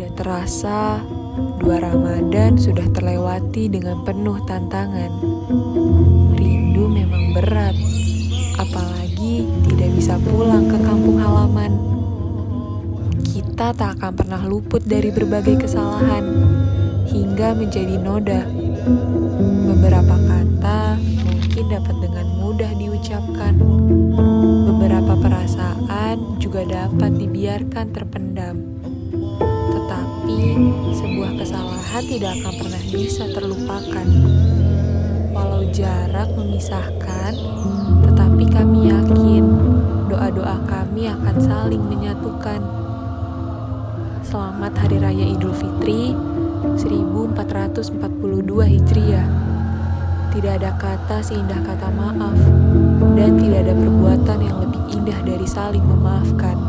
Tidak terasa, dua Ramadan sudah terlewati dengan penuh tantangan. Rindu memang berat, apalagi tidak bisa pulang ke kampung halaman. Kita tak akan pernah luput dari berbagai kesalahan hingga menjadi noda. Beberapa kata mungkin dapat dengan mudah diucapkan. Beberapa perasaan juga dapat dibiarkan terpendam. Sebuah kesalahan tidak akan pernah bisa terlupakan. Walau jarak memisahkan, tetapi kami yakin doa-doa kami akan saling menyatukan. Selamat Hari Raya Idul Fitri 1442 Hijriah. Tidak ada kata seindah kata maaf, dan tidak ada perbuatan yang lebih indah dari saling memaafkan.